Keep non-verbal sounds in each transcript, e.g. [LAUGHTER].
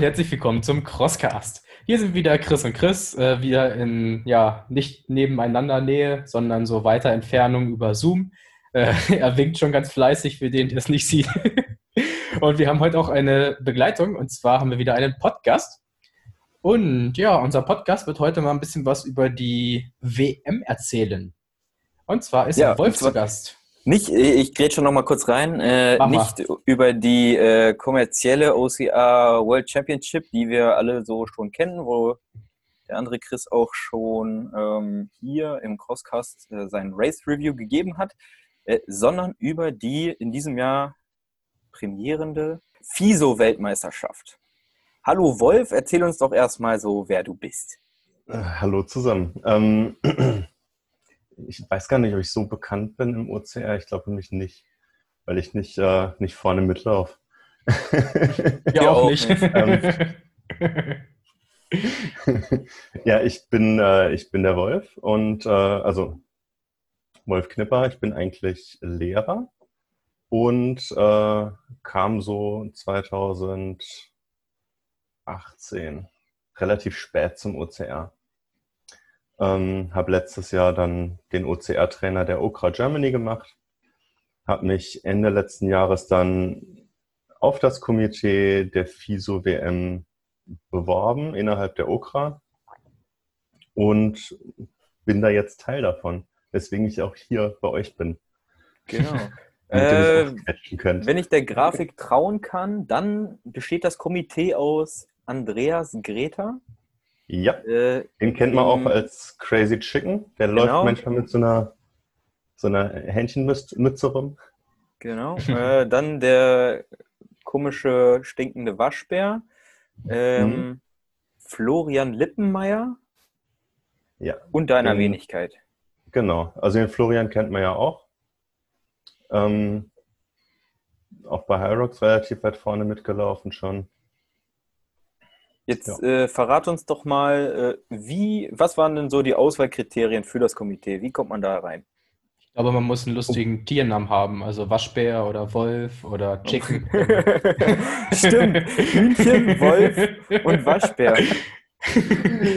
Und herzlich willkommen zum Crosscast. Hier sind wieder Chris und Chris, äh, wieder in, ja, nicht nebeneinander Nähe, sondern so weiter Entfernung über Zoom. Äh, [LAUGHS] er winkt schon ganz fleißig für den, der es nicht sieht. [LAUGHS] und wir haben heute auch eine Begleitung und zwar haben wir wieder einen Podcast. Und ja, unser Podcast wird heute mal ein bisschen was über die WM erzählen. Und zwar ist ja, Wolf zu Gast. Nicht, ich grätsche schon noch mal kurz rein, äh, nicht über die äh, kommerzielle OCR World Championship, die wir alle so schon kennen, wo der andere Chris auch schon ähm, hier im Crosscast äh, sein Race Review gegeben hat, äh, sondern über die in diesem Jahr premierende FISO-Weltmeisterschaft. Hallo Wolf, erzähl uns doch erstmal so, wer du bist. Äh, hallo zusammen. Ähm, [CLEARS THROAT] ich weiß gar nicht, ob ich so bekannt bin im OCR. Ich glaube nämlich nicht, weil ich nicht, äh, nicht vorne mitlaufe. ja, auch nicht. Ähm, [LAUGHS] ja, ich bin, äh, ich bin der Wolf und äh, also Wolf Knipper, ich bin eigentlich Lehrer und äh, kam so 2018 relativ spät zum OCR. Ähm, habe letztes Jahr dann den OCR-Trainer der Okra Germany gemacht. Habe mich Ende letzten Jahres dann auf das Komitee der FISO WM beworben innerhalb der Okra und bin da jetzt Teil davon, weswegen ich auch hier bei euch bin. Genau. [LAUGHS] äh, wenn ich der Grafik trauen kann, dann besteht das Komitee aus Andreas Greta, ja, äh, den kennt man auch als Crazy Chicken. Der genau. läuft manchmal mit so einer, so einer Hähnchenmütze rum. Genau. äh, dann der komische, stinkende Waschbär. Ähm, mhm. Florian Lippenmeier. Ja. Und deiner den, Wenigkeit. Genau. Also den Florian kennt man ja auch. Ähm, auch bei Hyrox relativ weit vorne mitgelaufen schon. Jetzt ja. äh, verrat uns doch mal, äh, wie, was waren denn so die Auswahlkriterien für das Komitee? Wie kommt man da rein? Ich glaube, man muss einen lustigen oh. Tiernamen haben, also Waschbär oder Wolf oder Chicken. [LAUGHS] Stimmt, Hühnchen, Wolf und Waschbär.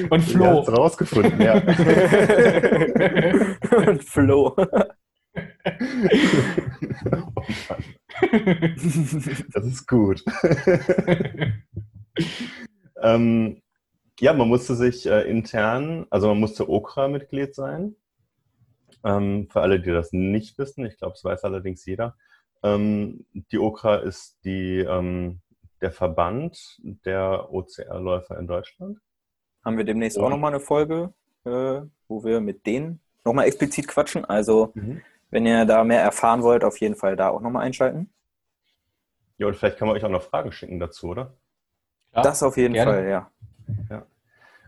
Und Flo. Ja, rausgefunden, ja. [LAUGHS] und Flo. Oh das ist gut. [LAUGHS] Ähm, ja, man musste sich äh, intern, also man musste Okra-Mitglied sein. Ähm, für alle, die das nicht wissen, ich glaube, es weiß allerdings jeder. Ähm, die Okra ist die, ähm, der Verband der OCR-Läufer in Deutschland. Haben wir demnächst Und, auch nochmal eine Folge, äh, wo wir mit denen nochmal explizit quatschen. Also, mhm. wenn ihr da mehr erfahren wollt, auf jeden Fall da auch nochmal einschalten. Ja, und vielleicht kann man euch auch noch Fragen schicken dazu, oder? Ja, das auf jeden gerne. Fall, ja. ja.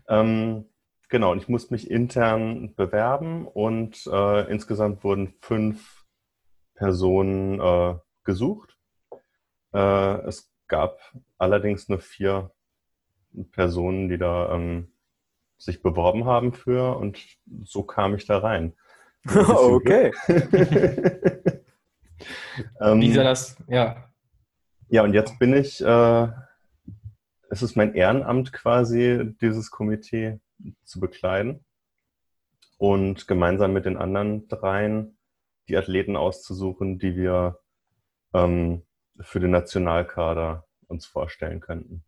Ähm, genau, und ich musste mich intern bewerben und äh, insgesamt wurden fünf Personen äh, gesucht. Äh, es gab allerdings nur vier Personen, die da ähm, sich beworben haben für und so kam ich da rein. [LAUGHS] okay. [LAUGHS] ähm, Wie sah das? Ja. Ja, und jetzt bin ich äh, es ist mein Ehrenamt quasi, dieses Komitee zu bekleiden und gemeinsam mit den anderen dreien die Athleten auszusuchen, die wir ähm, für den Nationalkader uns vorstellen könnten.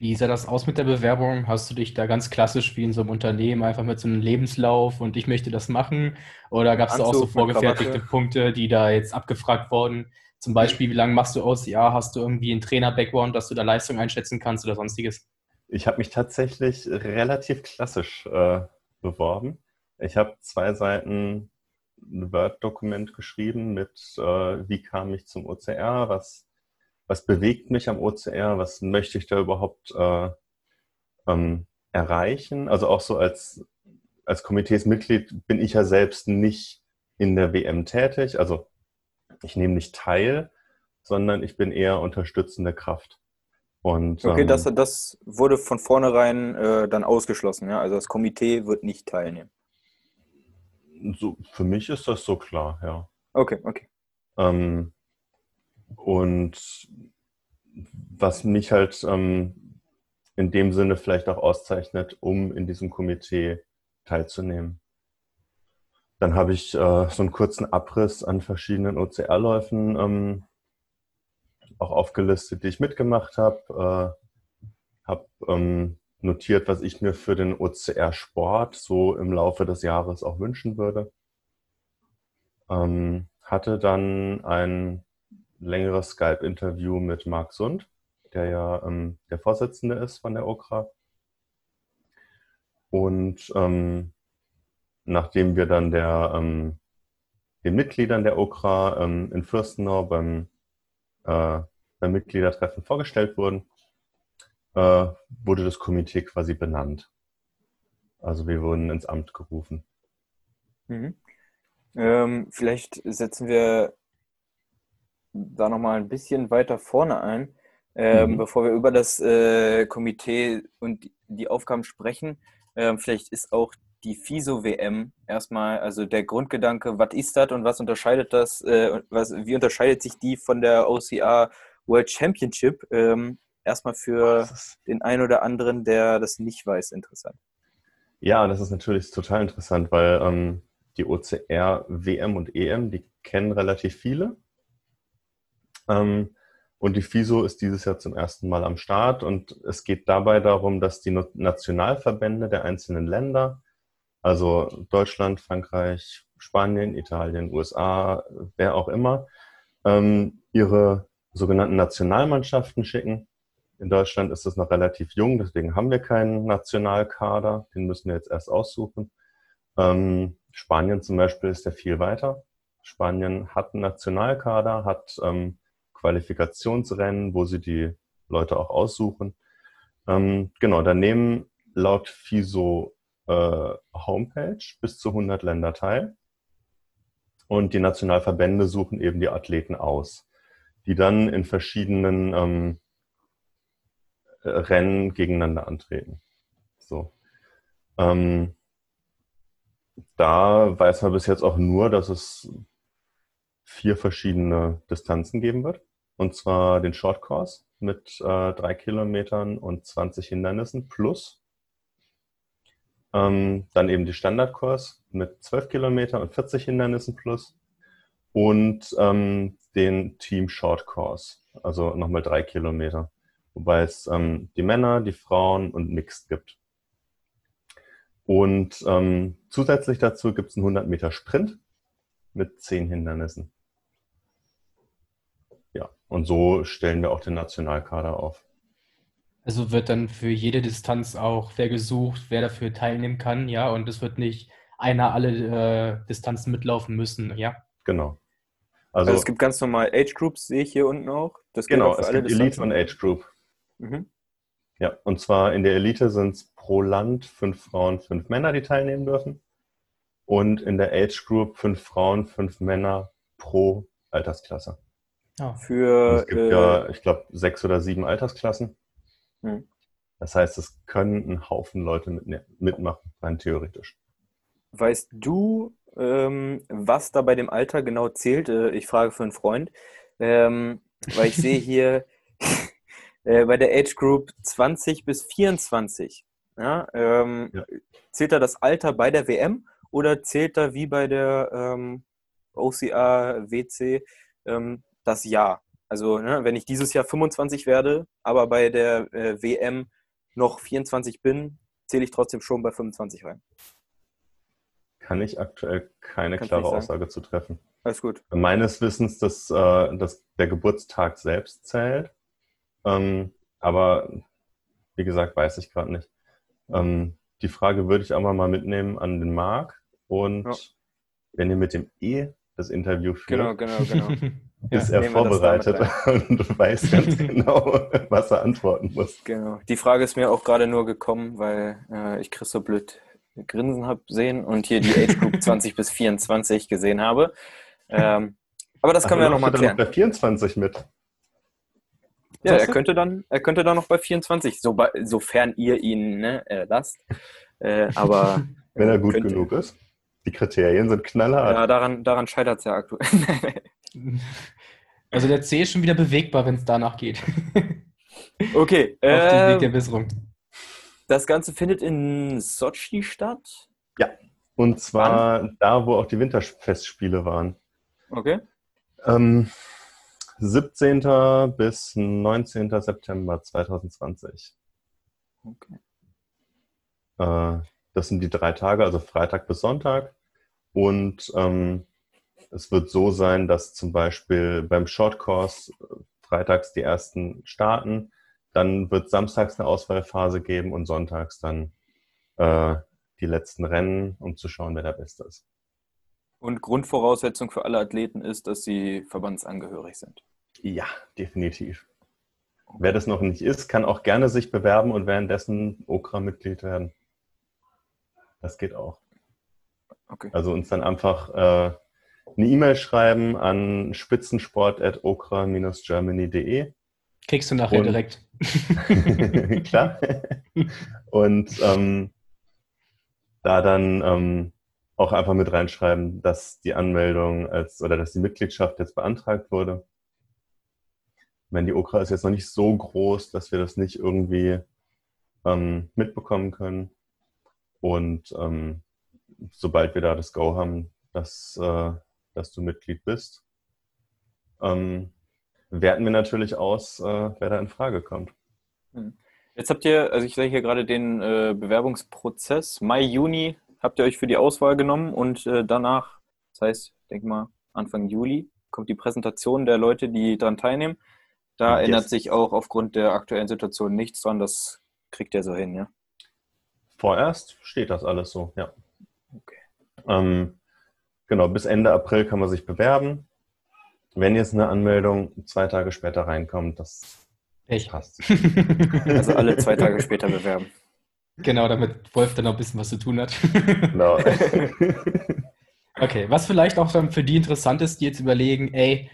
Wie sah das aus mit der Bewerbung? Hast du dich da ganz klassisch wie in so einem Unternehmen einfach mit so einem Lebenslauf und ich möchte das machen? Oder gab es da auch so vorgefertigte Punkte, die da jetzt abgefragt wurden? Zum Beispiel, wie lange machst du? Ja, hast du irgendwie einen Trainer-Background, dass du da Leistung einschätzen kannst oder sonstiges? Ich habe mich tatsächlich relativ klassisch äh, beworben. Ich habe zwei Seiten ein Word-Dokument geschrieben mit, äh, wie kam ich zum OCR, was, was bewegt mich am OCR, was möchte ich da überhaupt äh, ähm, erreichen. Also auch so als, als Komiteesmitglied bin ich ja selbst nicht in der WM tätig. Also ich nehme nicht teil, sondern ich bin eher unterstützende Kraft. Und, okay, ähm, das, das wurde von vornherein äh, dann ausgeschlossen, ja? Also das Komitee wird nicht teilnehmen. So, für mich ist das so klar, ja. Okay, okay. Ähm, und was mich halt ähm, in dem Sinne vielleicht auch auszeichnet, um in diesem Komitee teilzunehmen. Dann habe ich äh, so einen kurzen Abriss an verschiedenen OCR-Läufen ähm, auch aufgelistet, die ich mitgemacht habe. Äh, habe ähm, notiert, was ich mir für den OCR-Sport so im Laufe des Jahres auch wünschen würde. Ähm, hatte dann ein längeres Skype-Interview mit Marc Sund, der ja ähm, der Vorsitzende ist von der OKRA. Und ähm, nachdem wir dann der, ähm, den Mitgliedern der OKRA ähm, in Fürstenau beim, äh, beim Mitgliedertreffen vorgestellt wurden, äh, wurde das Komitee quasi benannt. Also wir wurden ins Amt gerufen. Mhm. Ähm, vielleicht setzen wir da nochmal ein bisschen weiter vorne ein, ähm, mhm. bevor wir über das äh, Komitee und die Aufgaben sprechen. Ähm, vielleicht ist auch die FISO-WM erstmal, also der Grundgedanke, was ist das und was unterscheidet das, äh, was, wie unterscheidet sich die von der OCR World Championship? Ähm, erstmal für den einen oder anderen, der das nicht weiß, interessant. Ja, das ist natürlich total interessant, weil ähm, die OCR WM und EM, die kennen relativ viele. Ähm, und die FISO ist dieses Jahr zum ersten Mal am Start und es geht dabei darum, dass die Nationalverbände der einzelnen Länder, also Deutschland, Frankreich, Spanien, Italien, USA, wer auch immer, ähm, ihre sogenannten Nationalmannschaften schicken. In Deutschland ist es noch relativ jung, deswegen haben wir keinen Nationalkader, den müssen wir jetzt erst aussuchen. Ähm, Spanien zum Beispiel ist ja viel weiter. Spanien hat einen Nationalkader, hat ähm, Qualifikationsrennen, wo sie die Leute auch aussuchen. Ähm, genau, da nehmen laut FISO äh, Homepage bis zu 100 Länder teil. Und die Nationalverbände suchen eben die Athleten aus, die dann in verschiedenen ähm, Rennen gegeneinander antreten. So. Ähm, da weiß man bis jetzt auch nur, dass es vier verschiedene Distanzen geben wird. Und zwar den Short Course mit äh, drei Kilometern und 20 Hindernissen plus. Ähm, dann eben die Standardkurs mit 12 Kilometern und 40 Hindernissen plus. Und ähm, den Team Short Course, also nochmal drei Kilometer. Wobei es ähm, die Männer, die Frauen und Mixed gibt. Und ähm, zusätzlich dazu gibt es einen 100 Meter Sprint mit 10 Hindernissen. Ja, und so stellen wir auch den Nationalkader auf. Also wird dann für jede Distanz auch wer gesucht, wer dafür teilnehmen kann, ja, und es wird nicht einer alle äh, Distanzen mitlaufen müssen, ja. Genau. Also, also, es gibt ganz normal Age Groups, sehe ich hier unten auch. Das genau, es gibt Elite und Age Group. Mhm. Ja, und zwar in der Elite sind es pro Land fünf Frauen, fünf Männer, die teilnehmen dürfen. Und in der Age Group fünf Frauen, fünf Männer pro Altersklasse. Ja. Für, es gibt äh, ja, ich glaube, sechs oder sieben Altersklassen. Hm. Das heißt, es können ein Haufen Leute mit, ne, mitmachen, rein theoretisch. Weißt du, ähm, was da bei dem Alter genau zählt? Äh, ich frage für einen Freund, ähm, weil ich [LAUGHS] sehe hier [LAUGHS] äh, bei der Age Group 20 bis 24. Ja, ähm, ja. Zählt da das Alter bei der WM oder zählt da wie bei der ähm, OCA WC ähm, das Jahr. Also ne, wenn ich dieses Jahr 25 werde, aber bei der äh, WM noch 24 bin, zähle ich trotzdem schon bei 25 rein. Kann ich aktuell keine Kannst klare Aussage zu treffen. Alles gut. Meines Wissens, dass, äh, dass der Geburtstag selbst zählt. Ähm, aber wie gesagt, weiß ich gerade nicht. Ähm, die Frage würde ich aber mal mitnehmen an den Marc. Und ja. wenn ihr mit dem E das Interview führt, genau, genau, genau. [LAUGHS] [LAUGHS] ist ja, er vorbereitet [LAUGHS] und weiß ganz genau, was er antworten muss. Genau. Die Frage ist mir auch gerade nur gekommen, weil äh, ich Chris so blöd grinsen habe sehen und hier die Age Group 20 bis 24 gesehen habe. Ähm, aber das können Ach, wir ja nochmal klären. Noch bei 24 mit. Ja, er könnte dann, er könnte dann noch bei 24, so bei, sofern ihr ihn ne, äh, lasst. Äh, aber wenn er gut könnte. genug ist. Die Kriterien sind knallhart. Ja, daran, daran scheitert es ja aktuell. [LAUGHS] also der C ist schon wieder bewegbar, wenn es danach geht. [LAUGHS] Okay. Auf dem Weg ähm, der Besserung. Das Ganze findet in Sochi statt? Ja. Und zwar Wann? da, wo auch die Winterfestspiele waren. Okay. Ähm, 17. bis 19. September 2020. Okay. Äh, das sind die drei Tage, also Freitag bis Sonntag. Und ähm, es wird so sein, dass zum Beispiel beim Shortcourse äh, freitags die ersten starten, dann wird samstags eine Auswahlphase geben und sonntags dann äh, die letzten Rennen, um zu schauen, wer der Beste ist. Und Grundvoraussetzung für alle Athleten ist, dass sie verbandsangehörig sind. Ja, definitiv. Wer das noch nicht ist, kann auch gerne sich bewerben und währenddessen Okra-Mitglied werden. Das geht auch. Okay. Also uns dann einfach äh, eine E-Mail schreiben an spitzensport.okra-germany.de. Kriegst du nachher und, direkt. [LAUGHS] klar. und ähm, da dann ähm, auch einfach mit reinschreiben, dass die Anmeldung als oder dass die Mitgliedschaft jetzt beantragt wurde. Wenn die Okra ist jetzt noch nicht so groß, dass wir das nicht irgendwie ähm, mitbekommen können. Und ähm, sobald wir da das Go haben, dass, äh, dass du Mitglied bist, ähm, werten wir natürlich aus, äh, wer da in Frage kommt. Hm. Jetzt habt ihr, also ich sehe hier gerade den äh, Bewerbungsprozess. Mai, Juni habt ihr euch für die Auswahl genommen und äh, danach, das heißt, denk mal Anfang Juli, kommt die Präsentation der Leute, die daran teilnehmen. Da yes. ändert sich auch aufgrund der aktuellen Situation nichts dran. Das kriegt ihr so hin, ja? Vorerst steht das alles so, ja. Ähm, genau, bis Ende April kann man sich bewerben. Wenn jetzt eine Anmeldung zwei Tage später reinkommt, das ich. passt. [LAUGHS] also alle zwei Tage später bewerben. Genau, damit Wolf dann noch ein bisschen was zu tun hat. Genau. [LAUGHS] okay, was vielleicht auch dann für die interessant ist, die jetzt überlegen, ey,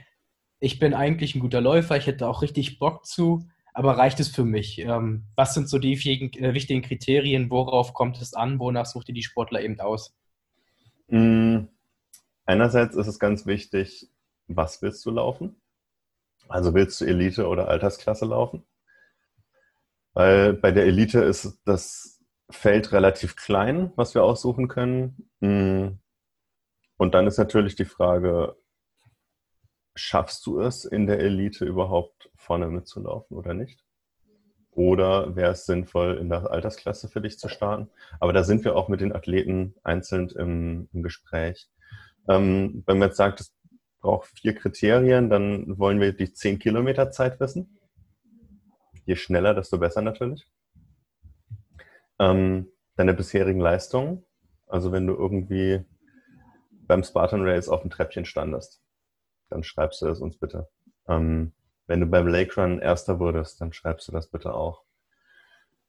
ich bin eigentlich ein guter Läufer, ich hätte auch richtig Bock zu, aber reicht es für mich? Ähm, was sind so die äh, wichtigen Kriterien? Worauf kommt es an? Wonach sucht ihr die Sportler eben aus? Mm, einerseits ist es ganz wichtig, was willst du laufen? Also willst du Elite oder Altersklasse laufen? Weil bei der Elite ist das Feld relativ klein, was wir aussuchen können. Mm. Und dann ist natürlich die Frage, schaffst du es in der Elite überhaupt vorne mitzulaufen oder nicht? Oder wäre es sinnvoll, in der Altersklasse für dich zu starten? Aber da sind wir auch mit den Athleten einzeln im, im Gespräch. Ähm, wenn man jetzt sagt, es braucht vier Kriterien, dann wollen wir die 10 Kilometer Zeit wissen. Je schneller, desto besser natürlich. Ähm, deine bisherigen Leistungen. Also wenn du irgendwie beim Spartan Race auf dem Treppchen standest dann schreibst du es uns bitte. Ähm, wenn du beim Lake Run Erster wurdest, dann schreibst du das bitte auch.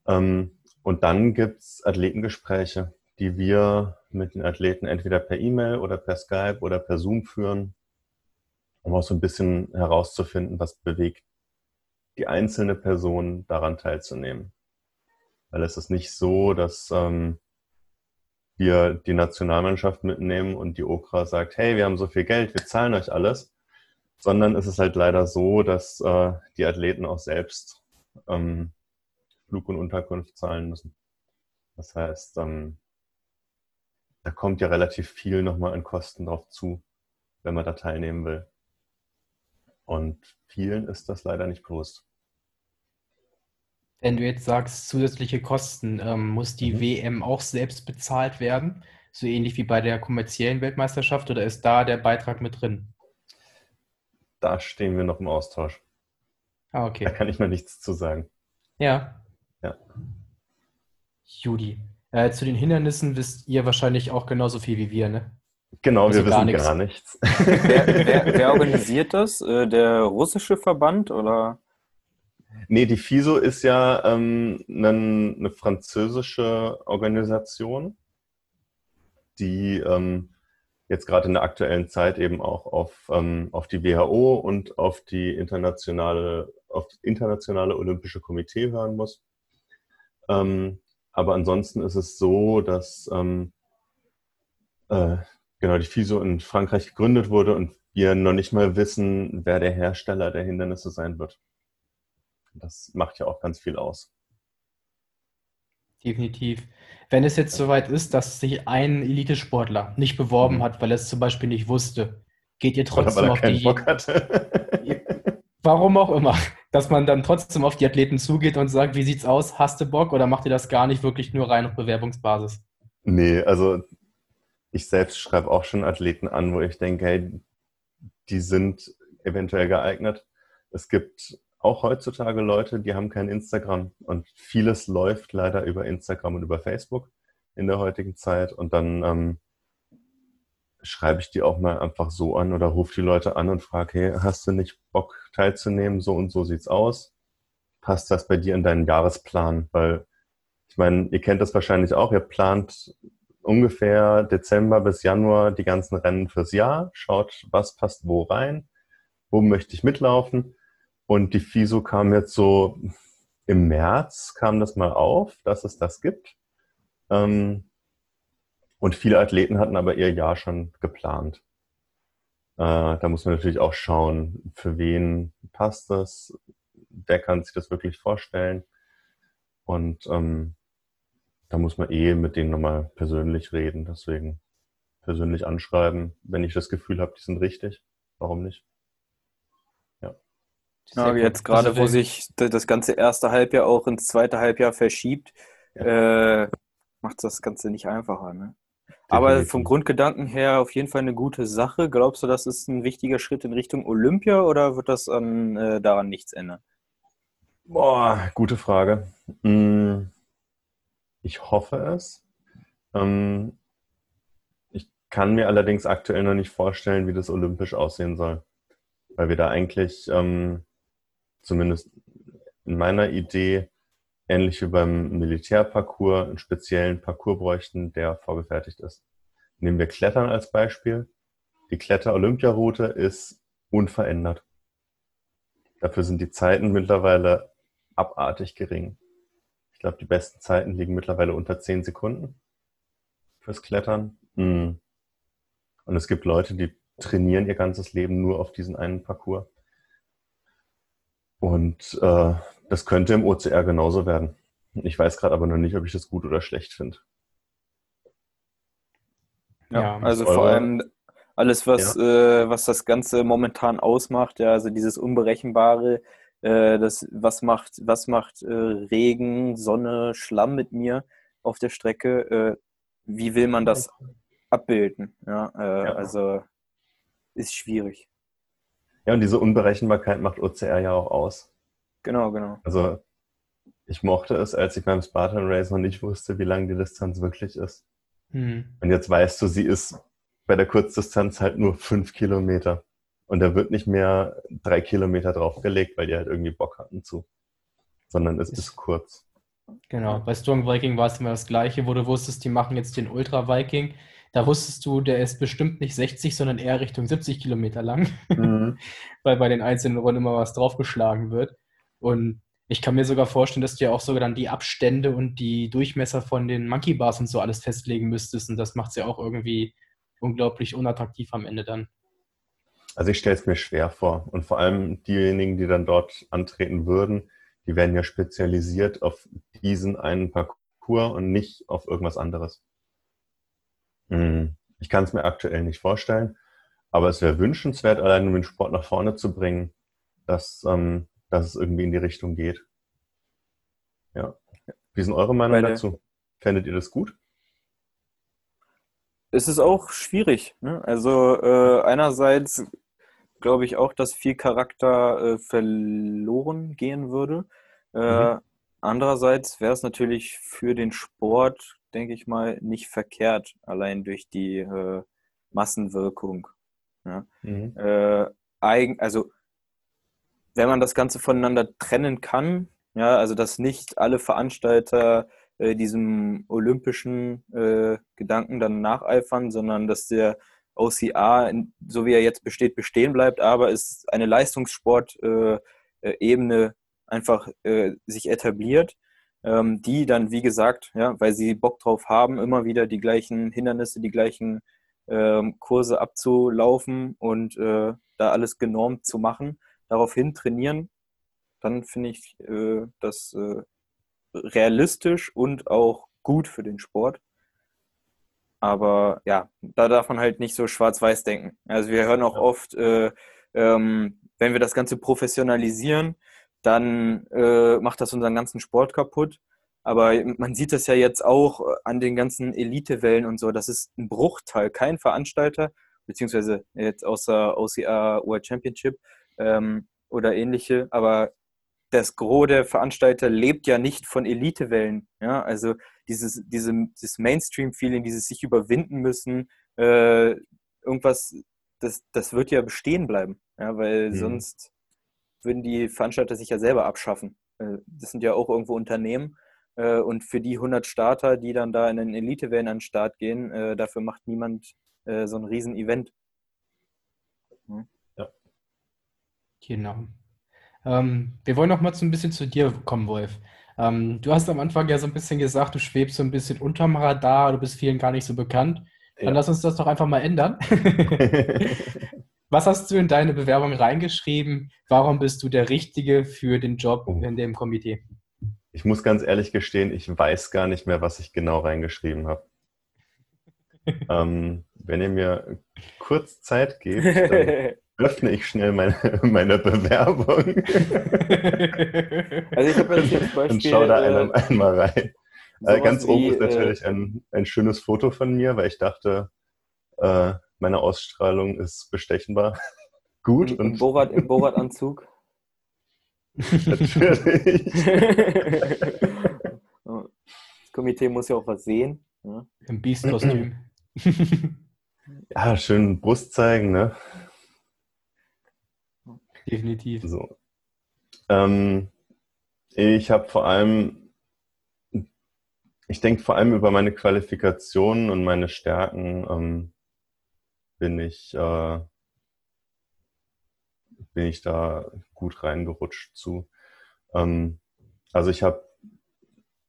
Ähm, und dann gibt es Athletengespräche, die wir mit den Athleten entweder per E-Mail oder per Skype oder per Zoom führen, um auch so ein bisschen herauszufinden, was bewegt die einzelne Person daran teilzunehmen. Weil es ist nicht so, dass ähm, wir die Nationalmannschaft mitnehmen und die Okra sagt, hey, wir haben so viel Geld, wir zahlen euch alles, sondern es ist halt leider so, dass äh, die Athleten auch selbst ähm, Flug und Unterkunft zahlen müssen. Das heißt, ähm, da kommt ja relativ viel nochmal an Kosten drauf zu, wenn man da teilnehmen will. Und vielen ist das leider nicht bewusst. Wenn du jetzt sagst, zusätzliche Kosten, ähm, muss die mhm. WM auch selbst bezahlt werden? So ähnlich wie bei der kommerziellen Weltmeisterschaft oder ist da der Beitrag mit drin? Da stehen wir noch im Austausch. Ah, okay. Da kann ich noch nichts zu sagen. Ja. Ja. Judy. Äh, zu den Hindernissen wisst ihr wahrscheinlich auch genauso viel wie wir, ne? Genau, also wir wissen nichts. gar nichts. [LAUGHS] [LAUGHS] wer, wer, wer, organisiert das? Äh, der russische Verband oder? Nee, die FISO ist ja ähm, eine, eine französische Organisation, die ähm, jetzt gerade in der aktuellen Zeit eben auch auf, ähm, auf die WHO und auf die internationale, auf das internationale Olympische Komitee hören muss. Ähm, aber ansonsten ist es so, dass ähm, äh, genau die FISO in Frankreich gegründet wurde und wir noch nicht mal wissen, wer der Hersteller der Hindernisse sein wird. Das macht ja auch ganz viel aus. Definitiv. Wenn es jetzt soweit ist, dass sich ein Elitesportler nicht beworben mhm. hat, weil er es zum Beispiel nicht wusste, geht ihr trotzdem auf die. Bock hatte. Warum auch immer, dass man dann trotzdem auf die Athleten zugeht und sagt, wie sieht's aus, hast du Bock oder macht ihr das gar nicht wirklich nur rein auf Bewerbungsbasis? Nee, also ich selbst schreibe auch schon Athleten an, wo ich denke, hey, die sind eventuell geeignet. Es gibt auch heutzutage Leute, die haben kein Instagram und vieles läuft leider über Instagram und über Facebook in der heutigen Zeit und dann ähm, schreibe ich die auch mal einfach so an oder rufe die Leute an und frage, hey, hast du nicht Bock teilzunehmen? So und so sieht's aus. Passt das bei dir in deinen Jahresplan? Weil ich meine, ihr kennt das wahrscheinlich auch, ihr plant ungefähr Dezember bis Januar die ganzen Rennen fürs Jahr, schaut, was passt wo rein, wo möchte ich mitlaufen. Und die FISO kam jetzt so im März, kam das mal auf, dass es das gibt. Ähm, und viele Athleten hatten aber ihr Jahr schon geplant. Äh, da muss man natürlich auch schauen, für wen passt das, wer kann sich das wirklich vorstellen. Und ähm, da muss man eh mit denen nochmal persönlich reden. Deswegen persönlich anschreiben, wenn ich das Gefühl habe, die sind richtig. Warum nicht? Ja. jetzt gerade, also wo sich das ganze erste Halbjahr auch ins zweite Halbjahr verschiebt, ja. äh, macht das Ganze nicht einfacher. Ne? Aber vom Grundgedanken her auf jeden Fall eine gute Sache. Glaubst du, das ist ein wichtiger Schritt in Richtung Olympia oder wird das an, äh, daran nichts ändern? Boah, gute Frage. Hm, ich hoffe es. Ähm, ich kann mir allerdings aktuell noch nicht vorstellen, wie das olympisch aussehen soll. Weil wir da eigentlich, ähm, zumindest in meiner Idee, ähnlich wie beim Militärparcours, einen speziellen Parcours bräuchten, der vorgefertigt ist. Nehmen wir Klettern als Beispiel. Die Kletter-Olympiaroute ist unverändert. Dafür sind die Zeiten mittlerweile abartig gering. Ich glaube, die besten Zeiten liegen mittlerweile unter 10 Sekunden fürs Klettern. Mhm. Und es gibt Leute, die trainieren ihr ganzes Leben nur auf diesen einen Parcours. Und äh, das könnte im OCR genauso werden. Ich weiß gerade aber noch nicht, ob ich das gut oder schlecht finde. Ja, ja, also vor allem alles, was, ja. äh, was das Ganze momentan ausmacht, ja, also dieses Unberechenbare, äh, das, was macht, was macht äh, Regen, Sonne, Schlamm mit mir auf der Strecke? Äh, wie will man das abbilden? Ja, äh, ja, Also ist schwierig. Ja, und diese Unberechenbarkeit macht OCR ja auch aus. Genau, genau. Also ich mochte es, als ich beim Spartan Race noch nicht wusste, wie lang die Distanz wirklich ist. Hm. Und jetzt weißt du, sie ist bei der Kurzdistanz halt nur fünf Kilometer. Und da wird nicht mehr drei Kilometer draufgelegt, weil die halt irgendwie Bock hatten zu. Sondern es ist kurz. Genau, bei Strong Viking war es immer das Gleiche, wo du wusstest, die machen jetzt den Ultra Viking. Da wusstest du, der ist bestimmt nicht 60, sondern eher Richtung 70 Kilometer lang, [LAUGHS] mhm. weil bei den einzelnen Runden immer was draufgeschlagen wird. Und ich kann mir sogar vorstellen, dass du ja auch sogar dann die Abstände und die Durchmesser von den Monkey Bars und so alles festlegen müsstest. Und das macht es ja auch irgendwie unglaublich unattraktiv am Ende dann. Also ich stelle es mir schwer vor. Und vor allem diejenigen, die dann dort antreten würden, die werden ja spezialisiert auf diesen einen Parcours und nicht auf irgendwas anderes. Hm, ich kann es mir aktuell nicht vorstellen, aber es wäre wünschenswert, allein um den Sport nach vorne zu bringen, dass, ähm, dass es irgendwie in die Richtung geht. Ja. Wie sind eure Meinung Meine, dazu? Fändet ihr das gut? Es ist auch schwierig. Ne? Also äh, einerseits glaube ich auch, dass viel Charakter äh, verloren gehen würde. Äh, mhm. Andererseits wäre es natürlich für den Sport, denke ich mal, nicht verkehrt, allein durch die äh, Massenwirkung. Ja? Mhm. Äh, eigen, also wenn man das Ganze voneinander trennen kann, ja, also dass nicht alle Veranstalter äh, diesem olympischen äh, Gedanken dann nacheifern, sondern dass der OCA, so wie er jetzt besteht, bestehen bleibt, aber es eine Leistungssport-Ebene äh, äh, einfach sich etabliert, ähm, die dann, wie gesagt, ja, weil sie Bock drauf haben, immer wieder die gleichen Hindernisse, die gleichen ähm, Kurse abzulaufen und äh, da alles genormt zu machen, daraufhin trainieren, dann finde ich äh, das äh, realistisch und auch gut für den Sport. Aber ja, da darf man halt nicht so schwarz-weiß denken. Also wir hören auch oft, äh, ähm, wenn wir das Ganze professionalisieren, dann äh, macht das unseren ganzen Sport kaputt. Aber man sieht das ja jetzt auch an den ganzen Elitewellen und so. Das ist ein Bruchteil. Kein Veranstalter, beziehungsweise jetzt außer OCR World Championship ähm, oder ähnliche, aber das Gros der Veranstalter lebt ja nicht von Elitewellen. Ja? Also dieses, diese, dieses Mainstream-Feeling, dieses sich überwinden müssen, äh, irgendwas, das, das wird ja bestehen bleiben. Ja? Weil mhm. sonst würden die Veranstalter sich ja selber abschaffen. Äh, das sind ja auch irgendwo Unternehmen. Äh, und für die 100 Starter, die dann da in den Elitewellen an den Start gehen, äh, dafür macht niemand so ein Riesen-Event. Hm? Ja. Genau. Ähm, wir wollen noch mal so ein bisschen zu dir kommen, Wolf. Ähm, du hast am Anfang ja so ein bisschen gesagt, du schwebst so ein bisschen unterm Radar, du bist vielen gar nicht so bekannt. Dann ja. lass uns das doch einfach mal ändern. [LAUGHS] [LAUGHS] Was hast du in deine Bewerbung reingeschrieben? Warum bist du der Richtige für den Job oh. in dem Komitee? Ich muss ganz ehrlich gestehen, ich weiß gar nicht mehr, was ich genau reingeschrieben habe. [LAUGHS] ähm, wenn ihr mir kurz Zeit gebt, dann [LAUGHS] öffne ich schnell meine, meine Bewerbung. [LAUGHS] also ich habe jetzt zum Beispiel... Und schau da äh, einmal rein. Äh, ganz oben ist äh, natürlich äh, ein, ein schönes Foto von mir, weil ich dachte, äh, meine Ausstrahlung ist bestechenbar. [LAUGHS] Gut. Im, und Borat, im Borat-Anzug. [LAUGHS] natürlich. [LAUGHS] das Komitee muss ja auch was sehen. Ja? Im Beast-Kostüm. [CLEARS THROAT] ja, schön Brust zeigen, ne? Definitiv. So. Ähm, ich habe vor allem, ich denke vor allem über meine Qualifikationen und meine Stärken ähm, bin ich, äh, bin ich da gut reingerutscht zu. Ähm, also ich habe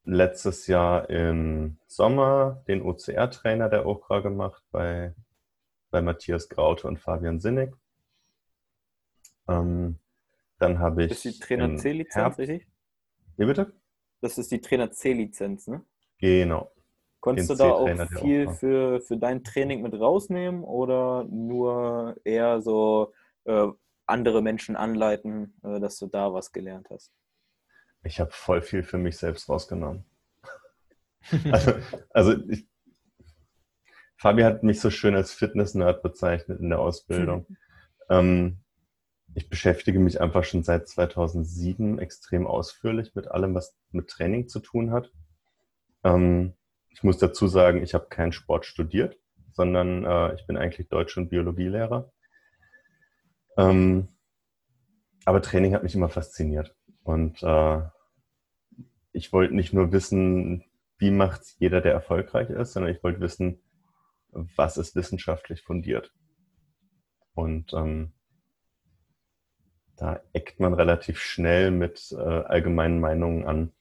letztes Jahr im Sommer den OCR-Trainer der Okra gemacht bei, bei Matthias Graute und Fabian Sinnig. Ähm, dann habe ich. Das ist die Trainer C-Lizenz, richtig? Wie bitte? Das ist die Trainer C-Lizenz, ne? Genau. Konntest du da auch viel für, für dein Training mit rausnehmen oder nur eher so äh, andere Menschen anleiten, äh, dass du da was gelernt hast? Ich habe voll viel für mich selbst rausgenommen. [LAUGHS] also, also ich, Fabi hat mich so schön als Fitness-Nerd bezeichnet in der Ausbildung. [LAUGHS] ähm, ich beschäftige mich einfach schon seit 2007 extrem ausführlich mit allem, was mit Training zu tun hat. Ähm, ich muss dazu sagen, ich habe keinen Sport studiert, sondern äh, ich bin eigentlich Deutsch- und Biologielehrer. Ähm, aber Training hat mich immer fasziniert. Und äh, ich wollte nicht nur wissen, wie macht jeder, der erfolgreich ist, sondern ich wollte wissen, was ist wissenschaftlich fundiert. Und ähm, da eckt man relativ schnell mit äh, allgemeinen Meinungen an.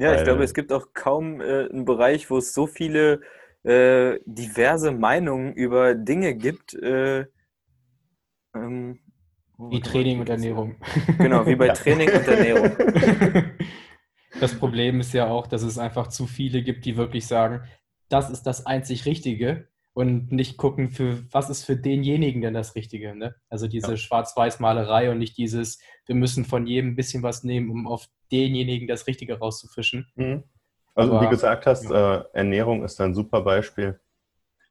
Ja, ich glaube, es gibt auch kaum äh, einen Bereich, wo es so viele äh, diverse Meinungen über Dinge gibt. Äh, ähm, wie Training und Ernährung. Genau, wie bei [LAUGHS] ja. Training und Ernährung. [LAUGHS] Das Problem ist ja auch, dass es einfach zu viele gibt, die wirklich sagen, das ist das einzig Richtige und nicht gucken, für was ist für denjenigen denn das Richtige. Ne? Also diese ja. Schwarz-Weiß-Malerei und nicht dieses, wir müssen von jedem ein bisschen was nehmen, um auf denjenigen das Richtige rauszufischen. Mhm. Also Aber, wie gesagt hast, ja. äh, Ernährung ist ein super Beispiel.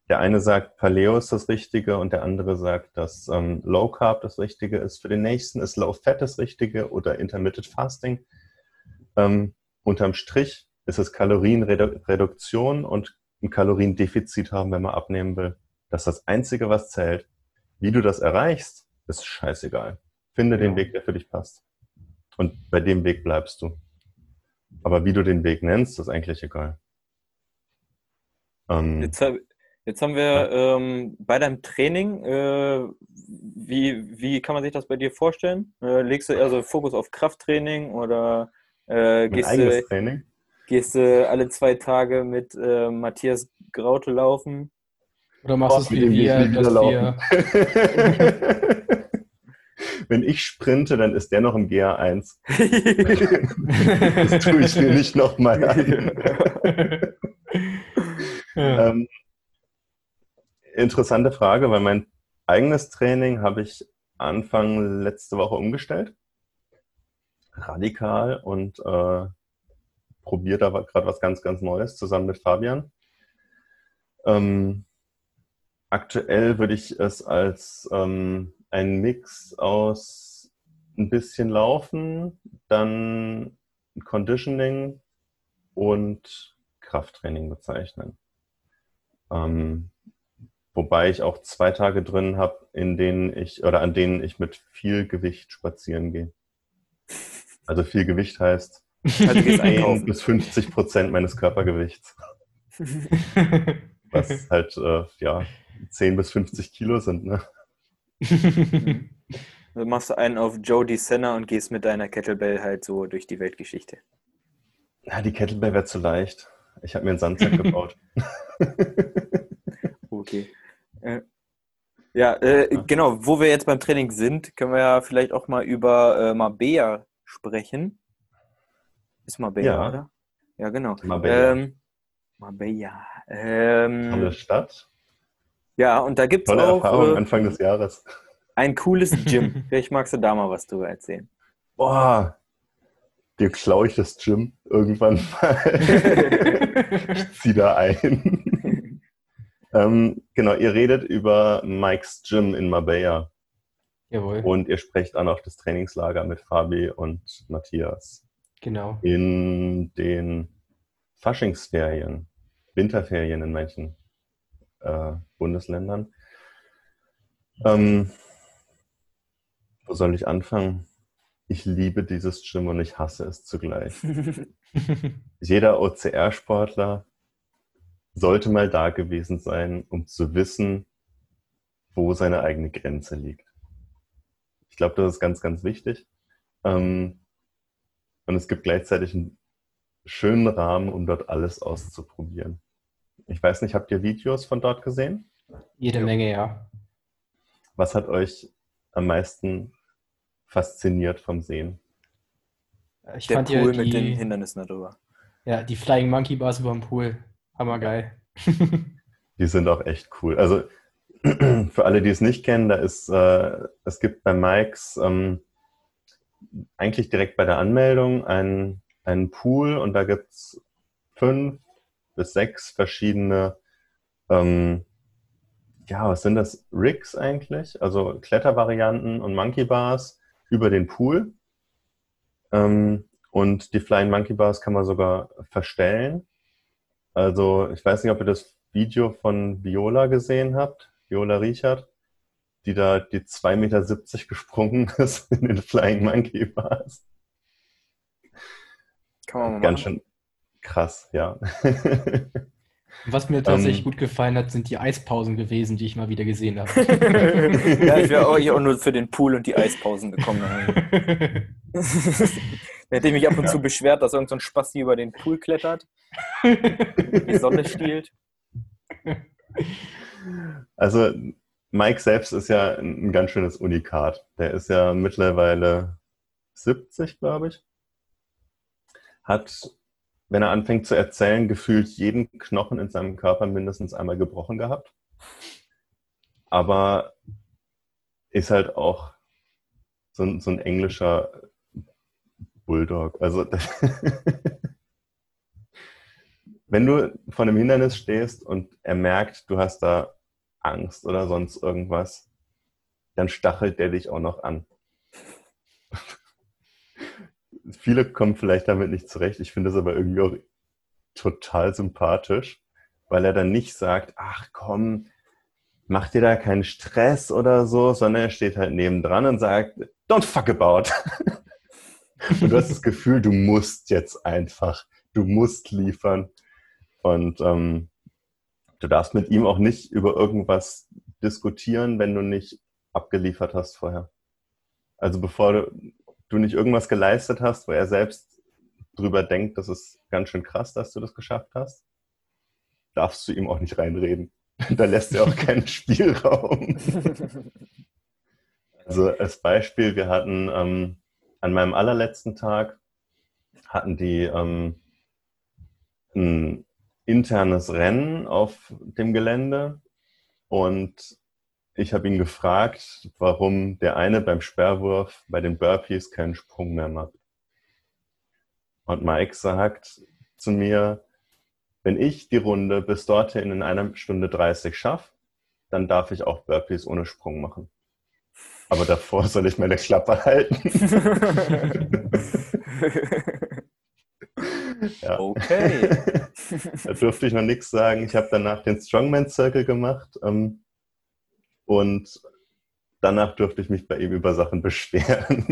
Der eine sagt, Paleo ist das Richtige und der andere sagt, dass ähm, Low Carb das Richtige ist. Für den nächsten ist Low Fat das Richtige oder Intermittent Fasting. Ähm, unterm Strich ist es Kalorienreduktion und ein Kaloriendefizit haben, wenn man abnehmen will. Das ist das Einzige, was zählt. Wie du das erreichst, ist scheißegal. Finde ja. den Weg, der für dich passt. Und bei dem Weg bleibst du. Aber wie du den Weg nennst, ist eigentlich egal. Ähm, jetzt, jetzt, haben wir ja. ähm, bei deinem Training, äh, wie, wie kann man sich das bei dir vorstellen? Äh, legst du eher so Fokus auf Krafttraining oder äh, gehst, du, Training? Gehst du alle zwei Tage mit äh, Matthias Graute laufen? Oder machst du es wie wir, dass wir... [LAUGHS] wenn ich sprinte, dann ist der noch im GA1. das tue ich mir nicht nochmal an. [LAUGHS] Ja. Ähm, interessante Frage, weil mein eigenes Training habe ich Anfang letzte Woche umgestellt. Radikal und äh, probiert da gerade was ganz, ganz Neues zusammen mit Fabian. Ähm, aktuell würde ich es als ähm, einen Mix aus ein bisschen Laufen, dann Conditioning und Krafttraining bezeichnen. Ähm, wobei ich auch zwei Tage drin habe, in denen ich oder an denen ich mit viel Gewicht spazieren gehe. Also viel Gewicht heißt also [LAUGHS] 10 bis 50 Prozent meines Körpergewichts. [LAUGHS] Was halt äh, ja 10 bis 50 Kilo sind, ne? [LAUGHS] Du machst einen auf Joe Senna und gehst mit deiner Kettlebell halt so durch die Weltgeschichte. Ja, die Kettlebell wäre zu leicht. Ich habe mir einen Sandsack gebaut. okay. Äh, ja, äh, genau. Wo wir jetzt beim Training sind, können wir ja vielleicht auch mal über äh, Mabea sprechen. Ist Mabea, ja. oder? Ja, genau. Mabea. Ähm, Mabea. Ähm, Tolle Stadt. Ja, und da gibt es auch... Erfahrung äh, Anfang des Jahres. Ein cooles [LAUGHS] Gym. Vielleicht magst du da mal was drüber erzählen. Boah, dir klaue ich das Gym irgendwann mal. [LAUGHS] ich zieh da ein. ähm, genau, ihr redet über Mike's Gym in Marbella. Jawohl. Und ihr sprecht auch noch das Trainingslager mit Fabi und Matthias. Genau. In den Faschingsferien, Winterferien in manchen äh, Bundesländern. Ähm, wo soll ich anfangen? Ich liebe dieses Gym und ich hasse es zugleich. [LAUGHS] Jeder OCR-Sportler sollte mal da gewesen sein, um zu wissen, wo seine eigene Grenze liegt. Ich glaube, das ist ganz, ganz wichtig. Ähm, und es gibt gleichzeitig einen schönen Rahmen, um dort alles auszuprobieren. Ich weiß nicht, habt ihr Videos von dort gesehen? Jede Menge, ja. Was hat euch am meisten fasziniert vom Sehen. Ich Der fand Pool ja die, mit den Hindernissen darüber. Ja, die Flying Monkey Bars über dem Pool. Hammergeil. [LAUGHS] die sind auch echt cool. Also [CLEARS THROAT] für alle, die es nicht kennen, da ist, äh, es gibt bei Mikes ähm, eigentlich direkt bei der Anmeldung einen, einen Pool und da gibt es fünf bis sechs verschiedene, ähm, ja, was sind das? Rigs eigentlich? Also Klettervarianten und Monkey Bars über den Pool. Ähm, und die Flying Monkey Bars kann man sogar verstellen. Also ich weiß nicht, ob ihr das Video von Viola gesehen habt, Viola Richard, die da die 2,70 Meter gesprungen [LAUGHS] ist in den Flying Monkey Bars. Kann man mal Ganz machen. schön krass, ja. [LAUGHS] Was mir tatsächlich ähm, gut gefallen hat, sind die Eispausen gewesen, die ich mal wieder gesehen habe. [LAUGHS] ja, ich wäre auch hier auch nur für den Pool und die Eispausen gekommen. da hätte ich mich ab und zu beschwert, dass irgendein so Spasti über den Pool klettert, die Sonne stiehlt. Also Mike selbst ist ja ein ganz schönes Unikat. Der ist ja mittlerweile 70, glaube ich. Hat wenn er anfängt zu erzählen, gefühlt jeden Knochen in seinem Körper mindestens einmal gebrochen gehabt. Aber ist halt auch so ein, so ein englischer Bulldog. Also [LAUGHS] wenn du vor einem Hindernis stehst und er merkt, du hast da Angst oder sonst irgendwas, dann stachelt der dich auch noch an [LAUGHS] viele kommen vielleicht damit nicht zurecht. Ich finde es aber irgendwie auch total sympathisch, weil er dann nicht sagt, ach komm, mach dir da keinen Stress oder so, sondern er steht halt nebendran und sagt, don't fuck about. [LAUGHS] und du hast das Gefühl, du musst jetzt einfach, du musst liefern. Und ähm, du darfst mit ihm auch nicht über irgendwas diskutieren, wenn du nicht abgeliefert hast vorher. Also bevor du, du nicht irgendwas geleistet hast, wo er selbst drüber denkt, das ist ganz schön krass, dass du das geschafft hast, darfst du ihm auch nicht reinreden. [LAUGHS] da lässt er auch keinen Spielraum. [LAUGHS] Also als Beispiel, wir hatten ähm, an meinem allerletzten Tag hatten die ähm, ein internes Rennen auf dem Gelände und ich habe ihn gefragt, warum der eine beim Sperrwurf bei den Burpees keinen Sprung mehr macht. Und Mike sagt zu mir, wenn ich die Runde bis dorthin in einer Stunde 30 schaffe, dann darf ich auch Burpees ohne Sprung machen. Aber davor soll ich meine Klappe halten. [LAUGHS] [LAUGHS] ja. Okay. [LAUGHS] da durfte ich noch nichts sagen. Ich habe danach den Strongman Circle gemacht ähm, und danach durfte ich mich bei ihm über Sachen beschweren.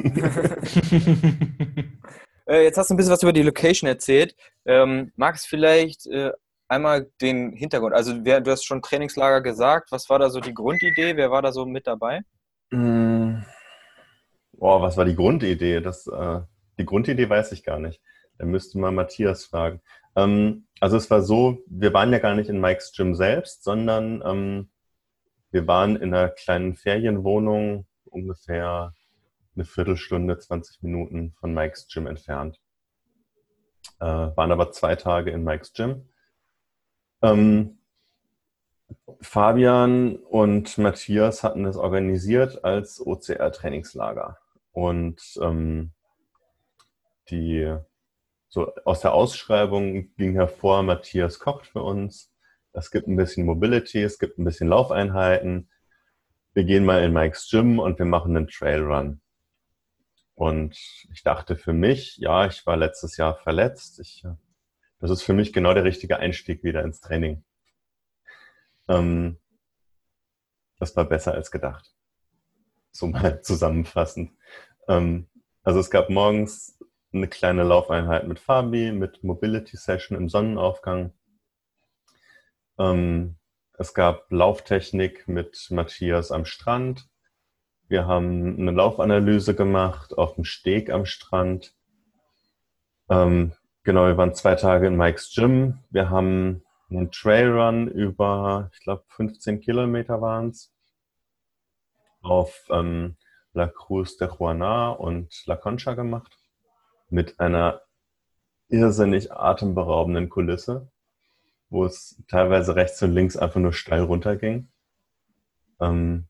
[LAUGHS] Äh, jetzt hast du ein bisschen was über die Location erzählt. Ähm, magst du vielleicht äh, einmal den Hintergrund? Also wer, du hast schon Trainingslager gesagt. Was war da so die Grundidee? Wer war da so mit dabei? Mm. Oh, was war die Grundidee? Das, äh, die Grundidee weiß ich gar nicht. Da müsste man Matthias fragen. Ähm, also es war so, wir waren ja gar nicht in Mikes Gym selbst, sondern ähm, wir waren in einer kleinen Ferienwohnung, ungefähr eine Viertelstunde, 20 Minuten von Mikes Gym entfernt. Äh, waren aber zwei Tage in Mikes Gym. Ähm, Fabian und Matthias hatten es organisiert als OCR-Trainingslager. Und ähm, die so aus der Ausschreibung ging hervor, Matthias kocht für uns. Es gibt ein bisschen Mobility, es gibt ein bisschen Laufeinheiten. Wir gehen mal in Mikes Gym und wir machen einen Trailrun. Und ich dachte für mich, ja, ich war letztes Jahr verletzt. Ich, das ist für mich genau der richtige Einstieg wieder ins Training. Ähm, das war besser als gedacht. So mal [LAUGHS] zusammenfassend. Ähm, also es gab morgens eine kleine Laufeinheit mit Fabi, mit Mobility Session im Sonnenaufgang. Ähm, es gab Lauftechnik mit Matthias am Strand. Wir haben eine Laufanalyse gemacht auf dem Steg am Strand. Ähm, genau, wir waren zwei Tage in Mikes Gym. Wir haben einen Trailrun über, ich glaube, 15 Kilometer waren es, auf ähm, La Cruz de Juana und La Concha gemacht. Mit einer irrsinnig atemberaubenden Kulisse, wo es teilweise rechts und links einfach nur steil runterging. Ähm,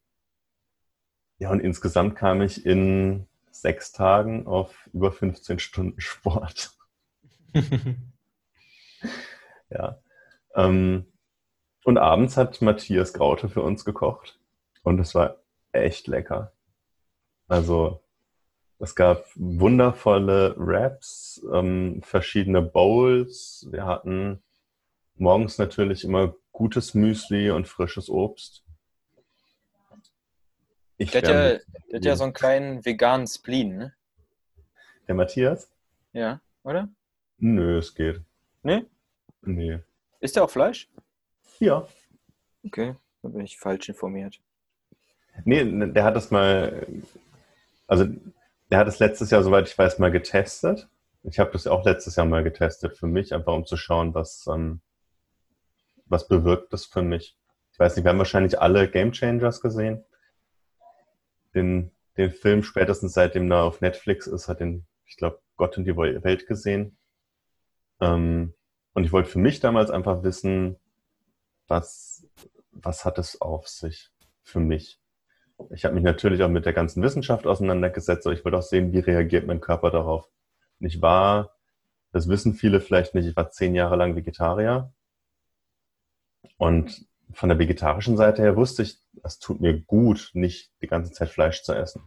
ja, und insgesamt kam ich in sechs Tagen auf über 15 Stunden Sport. [LAUGHS] ja. Ähm, und abends hat Matthias Graute für uns gekocht. Und es war echt lecker. Also, es gab wundervolle Wraps, ähm, verschiedene Bowls. Wir hatten morgens natürlich immer gutes Müsli und frisches Obst. Ich der, hat ja, der hat ja so einen kleinen veganen Spleen, ne? Der Matthias? Ja, oder? Nö, es geht. Nee? Nee. Ist der auch Fleisch? Ja. Okay, da bin ich falsch informiert. Nee, der hat das mal, also der hat es letztes Jahr, soweit ich weiß, mal getestet. Ich habe das auch letztes Jahr mal getestet für mich, einfach um zu schauen, was, ähm, was bewirkt das für mich. Ich weiß nicht, wir haben wahrscheinlich alle Game Changers gesehen den, den Film spätestens seitdem er auf Netflix ist, hat den, ich glaube, Gott in die Welt gesehen. Ähm, und ich wollte für mich damals einfach wissen, was, was hat es auf sich für mich? Ich habe mich natürlich auch mit der ganzen Wissenschaft auseinandergesetzt, aber ich wollte auch sehen, wie reagiert mein Körper darauf. Und ich war, das wissen viele vielleicht nicht, ich war zehn Jahre lang Vegetarier. Und von der vegetarischen Seite her wusste ich, es tut mir gut, nicht die ganze Zeit Fleisch zu essen.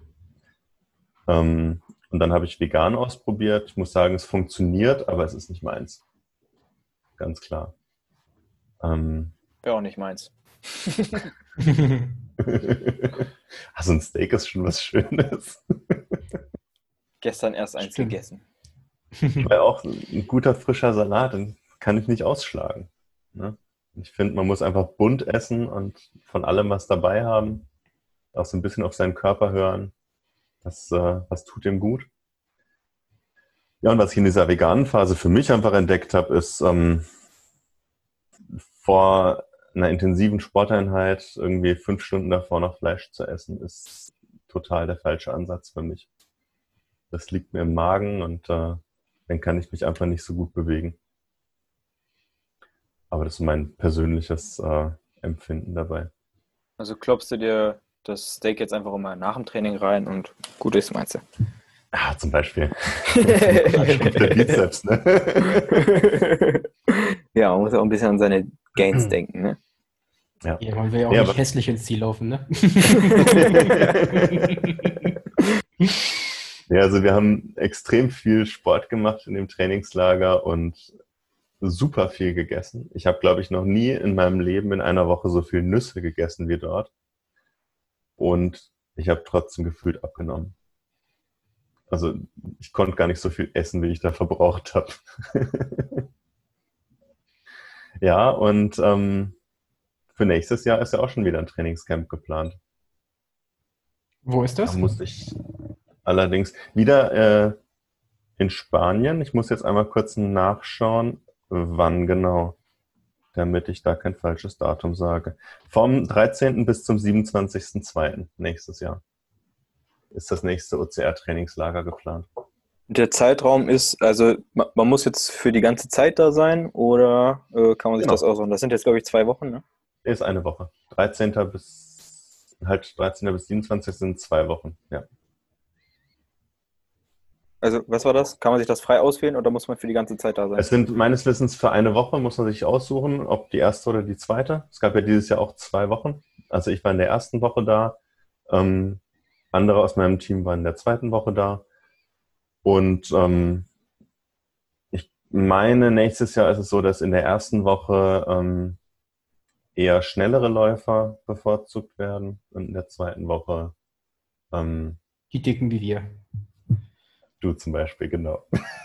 Ähm, und dann habe ich vegan ausprobiert. Ich muss sagen, es funktioniert, aber es ist nicht meins. Ganz klar. Ähm, Wäre auch nicht meins. [LAUGHS] [LAUGHS] [LAUGHS] also ein Steak ist schon was Schönes. [LAUGHS] Gestern erst eins Stimmt. gegessen. [LAUGHS] Weil auch ein guter frischer Salat, den kann ich nicht ausschlagen. Ne? Ich finde, man muss einfach bunt essen und von allem was dabei haben. Auch so ein bisschen auf seinen Körper hören. Was, äh, was tut ihm gut? Ja, und was ich in dieser veganen Phase für mich einfach entdeckt habe, ist ähm, vor einer intensiven Sporteinheit irgendwie fünf Stunden davor noch Fleisch zu essen, ist total der falsche Ansatz für mich. Das liegt mir im Magen und äh, dann kann ich mich einfach nicht so gut bewegen. Aber das ist mein persönliches äh, Empfinden dabei. Also klopfst du dir das Steak jetzt einfach immer nach dem Training rein und gut ist, meinst du? Ah, zum Beispiel. [LAUGHS] der Bizeps, ne? [LAUGHS] ja, man muss auch ein bisschen an seine Gains denken, ne? Ja. ja, man will ja auch ja, nicht hässlich ins Ziel laufen, ne? [LAUGHS] ja, also wir haben extrem viel Sport gemacht in dem Trainingslager und super viel gegessen. Ich habe, glaube ich, noch nie in meinem Leben in einer Woche so viel Nüsse gegessen wie dort. Und ich habe trotzdem gefühlt abgenommen. Also ich konnte gar nicht so viel essen, wie ich da verbraucht habe. [LAUGHS] ja, und ähm, für nächstes Jahr ist ja auch schon wieder ein Trainingscamp geplant. Wo ist das? Da muss ich allerdings wieder äh, in Spanien. Ich muss jetzt einmal kurz nachschauen, wann genau, damit ich da kein falsches Datum sage. Vom 13. bis zum 27.02. nächstes Jahr ist das nächste OCR-Trainingslager geplant. Der Zeitraum ist, also man muss jetzt für die ganze Zeit da sein oder äh, kann man sich genau. das aussuchen? Das sind jetzt, glaube ich, zwei Wochen, ne? Ist eine Woche. 13. bis halt 13. bis 27. sind zwei Wochen, ja. Also, was war das? Kann man sich das frei auswählen oder muss man für die ganze Zeit da sein? Es sind meines Wissens für eine Woche, muss man sich aussuchen, ob die erste oder die zweite. Es gab ja dieses Jahr auch zwei Wochen. Also ich war in der ersten Woche da, ähm, andere aus meinem Team waren in der zweiten Woche da. Und ähm, ich meine, nächstes Jahr ist es so, dass in der ersten Woche ähm, eher schnellere Läufer bevorzugt werden und in der zweiten Woche ähm, die Dicken wie wir. Du zum Beispiel, genau. [LAUGHS] [LAUGHS]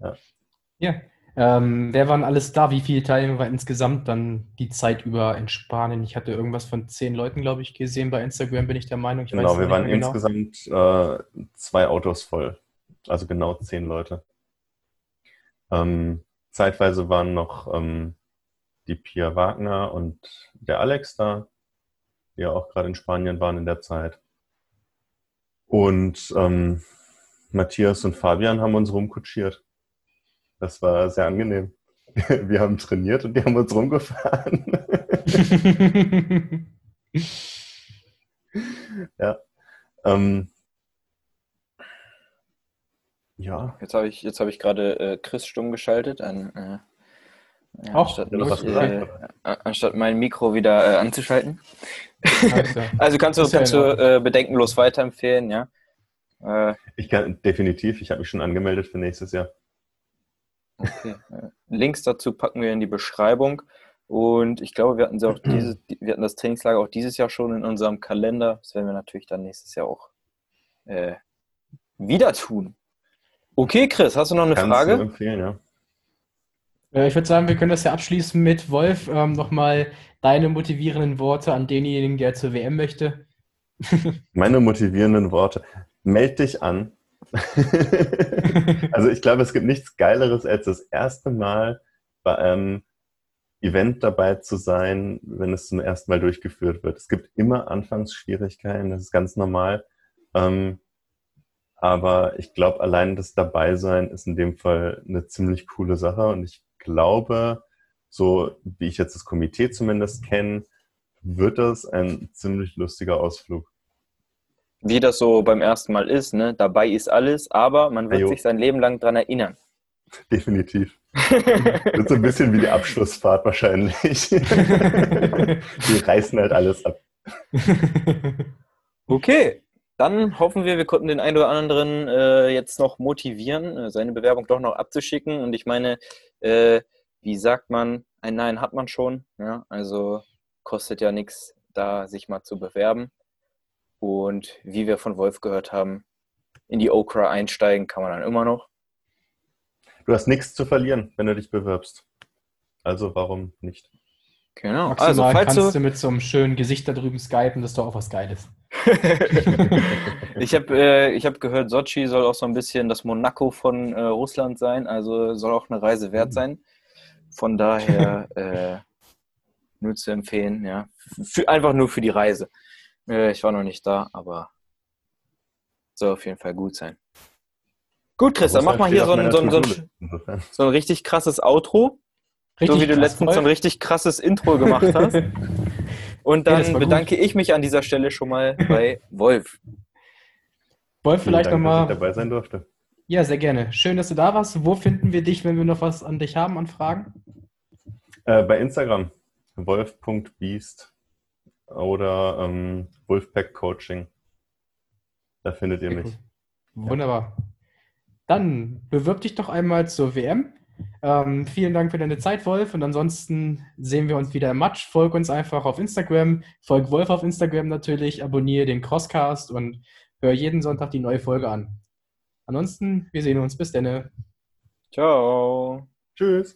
ja. ja. Ähm, wer waren alles da? Wie viele Teilnehmer war insgesamt dann die Zeit über in Spanien? Ich hatte irgendwas von zehn Leuten, glaube ich, gesehen bei Instagram, bin ich der Meinung. Ich genau, wir waren genau. insgesamt äh, zwei Autos voll. Also genau zehn Leute. Ähm, Zeitweise waren noch ähm, die Pia Wagner und der Alex da, die ja auch gerade in Spanien waren in der Zeit. Und ähm, Matthias und Fabian haben uns rumkutschiert. Das war sehr angenehm. [LAUGHS] Wir haben trainiert und die haben uns rumgefahren. [LAUGHS] ja. Ähm, ja. Jetzt habe ich, jetzt hab ich gerade äh, Chris stumm geschaltet, an, äh, Auch, anstatt, mich, äh, anstatt mein Mikro wieder äh, anzuschalten. Also, [LAUGHS] also kannst du, kannst du äh, bedenkenlos weiterempfehlen, ja? Äh, ich kann definitiv, ich habe mich schon angemeldet für nächstes Jahr. Okay. Links dazu packen wir in die Beschreibung. Und ich glaube, wir hatten, sie auch [CLEARS THROAT] dieses, wir hatten das Trainingslager auch dieses Jahr schon in unserem Kalender. Das werden wir natürlich dann nächstes Jahr auch äh, wieder tun. Okay, Chris, hast du noch eine Kannst Frage? Du empfehlen, ja. Äh, ich würde sagen, wir können das ja abschließen mit Wolf. Ähm, Nochmal deine motivierenden Worte an denjenigen, der zur WM möchte. [LAUGHS] Meine motivierenden Worte. Meld dich an. [LAUGHS] also ich glaube, es gibt nichts Geileres, als das erste Mal bei einem Event dabei zu sein, wenn es zum ersten Mal durchgeführt wird. Es gibt immer Anfangsschwierigkeiten, das ist ganz normal. Ähm, aber ich glaube, allein das Dabeisein ist in dem Fall eine ziemlich coole Sache. Und ich glaube, so wie ich jetzt das Komitee zumindest kenne, wird das ein ziemlich lustiger Ausflug. Wie das so beim ersten Mal ist, ne? Dabei ist alles, aber man wird Ajo. sich sein Leben lang daran erinnern. [LAUGHS] Definitiv. [LAUGHS] wird so ein bisschen wie die Abschlussfahrt wahrscheinlich. [LAUGHS] Die reißen halt alles ab. Okay, dann hoffen wir, wir konnten den einen oder anderen äh, jetzt noch motivieren, äh, seine Bewerbung doch noch abzuschicken. Und ich meine, äh, wie sagt man, ein Nein hat man schon. Ja? Also kostet ja nichts, da sich mal zu bewerben. Und wie wir von Wolf gehört haben, in die Okra einsteigen kann man dann immer noch. Du hast nichts zu verlieren, wenn du dich bewirbst. Also warum nicht? Genau. Maximal also, falls kannst du, mit so einem schönen Gesicht da drüben skypen, das ist doch auch was Geiles. [LAUGHS] ich habe äh, hab gehört, Sochi soll auch so ein bisschen das Monaco von äh, Russland sein, also soll auch eine Reise wert sein. Von daher [LAUGHS] äh, nur zu empfehlen, ja. Für, einfach nur für die Reise. Ich war noch nicht da, aber soll auf jeden Fall gut sein. Gut, Chris, dann mach mal hier so ein, so, ein, so, ein, so ein richtig krasses Outro. Richtig so wie du letztens so ein richtig krasses Intro gemacht hast. [LAUGHS] Und dann ja, bedanke gut. ich mich an dieser Stelle schon mal bei Wolf. Wolf, vielleicht nochmal. dabei sein durfte. Ja, sehr gerne. Schön, dass du da warst. Wo finden wir dich, wenn wir noch was an dich haben, an Fragen? Äh, bei Instagram, wolf.beast oder ähm, Wolfpack Coaching. Da findet ihr mich. Wunderbar. Dann bewirb dich doch einmal zur WM. Ähm, vielen Dank für deine Zeit, Wolf. Und ansonsten sehen wir uns wieder im Match. Folg uns einfach auf Instagram. Folg Wolf auf Instagram natürlich. Abonniere den Crosscast und hör jeden Sonntag die neue Folge an. Ansonsten, wir sehen uns. Bis dann. Ciao. Tschüss.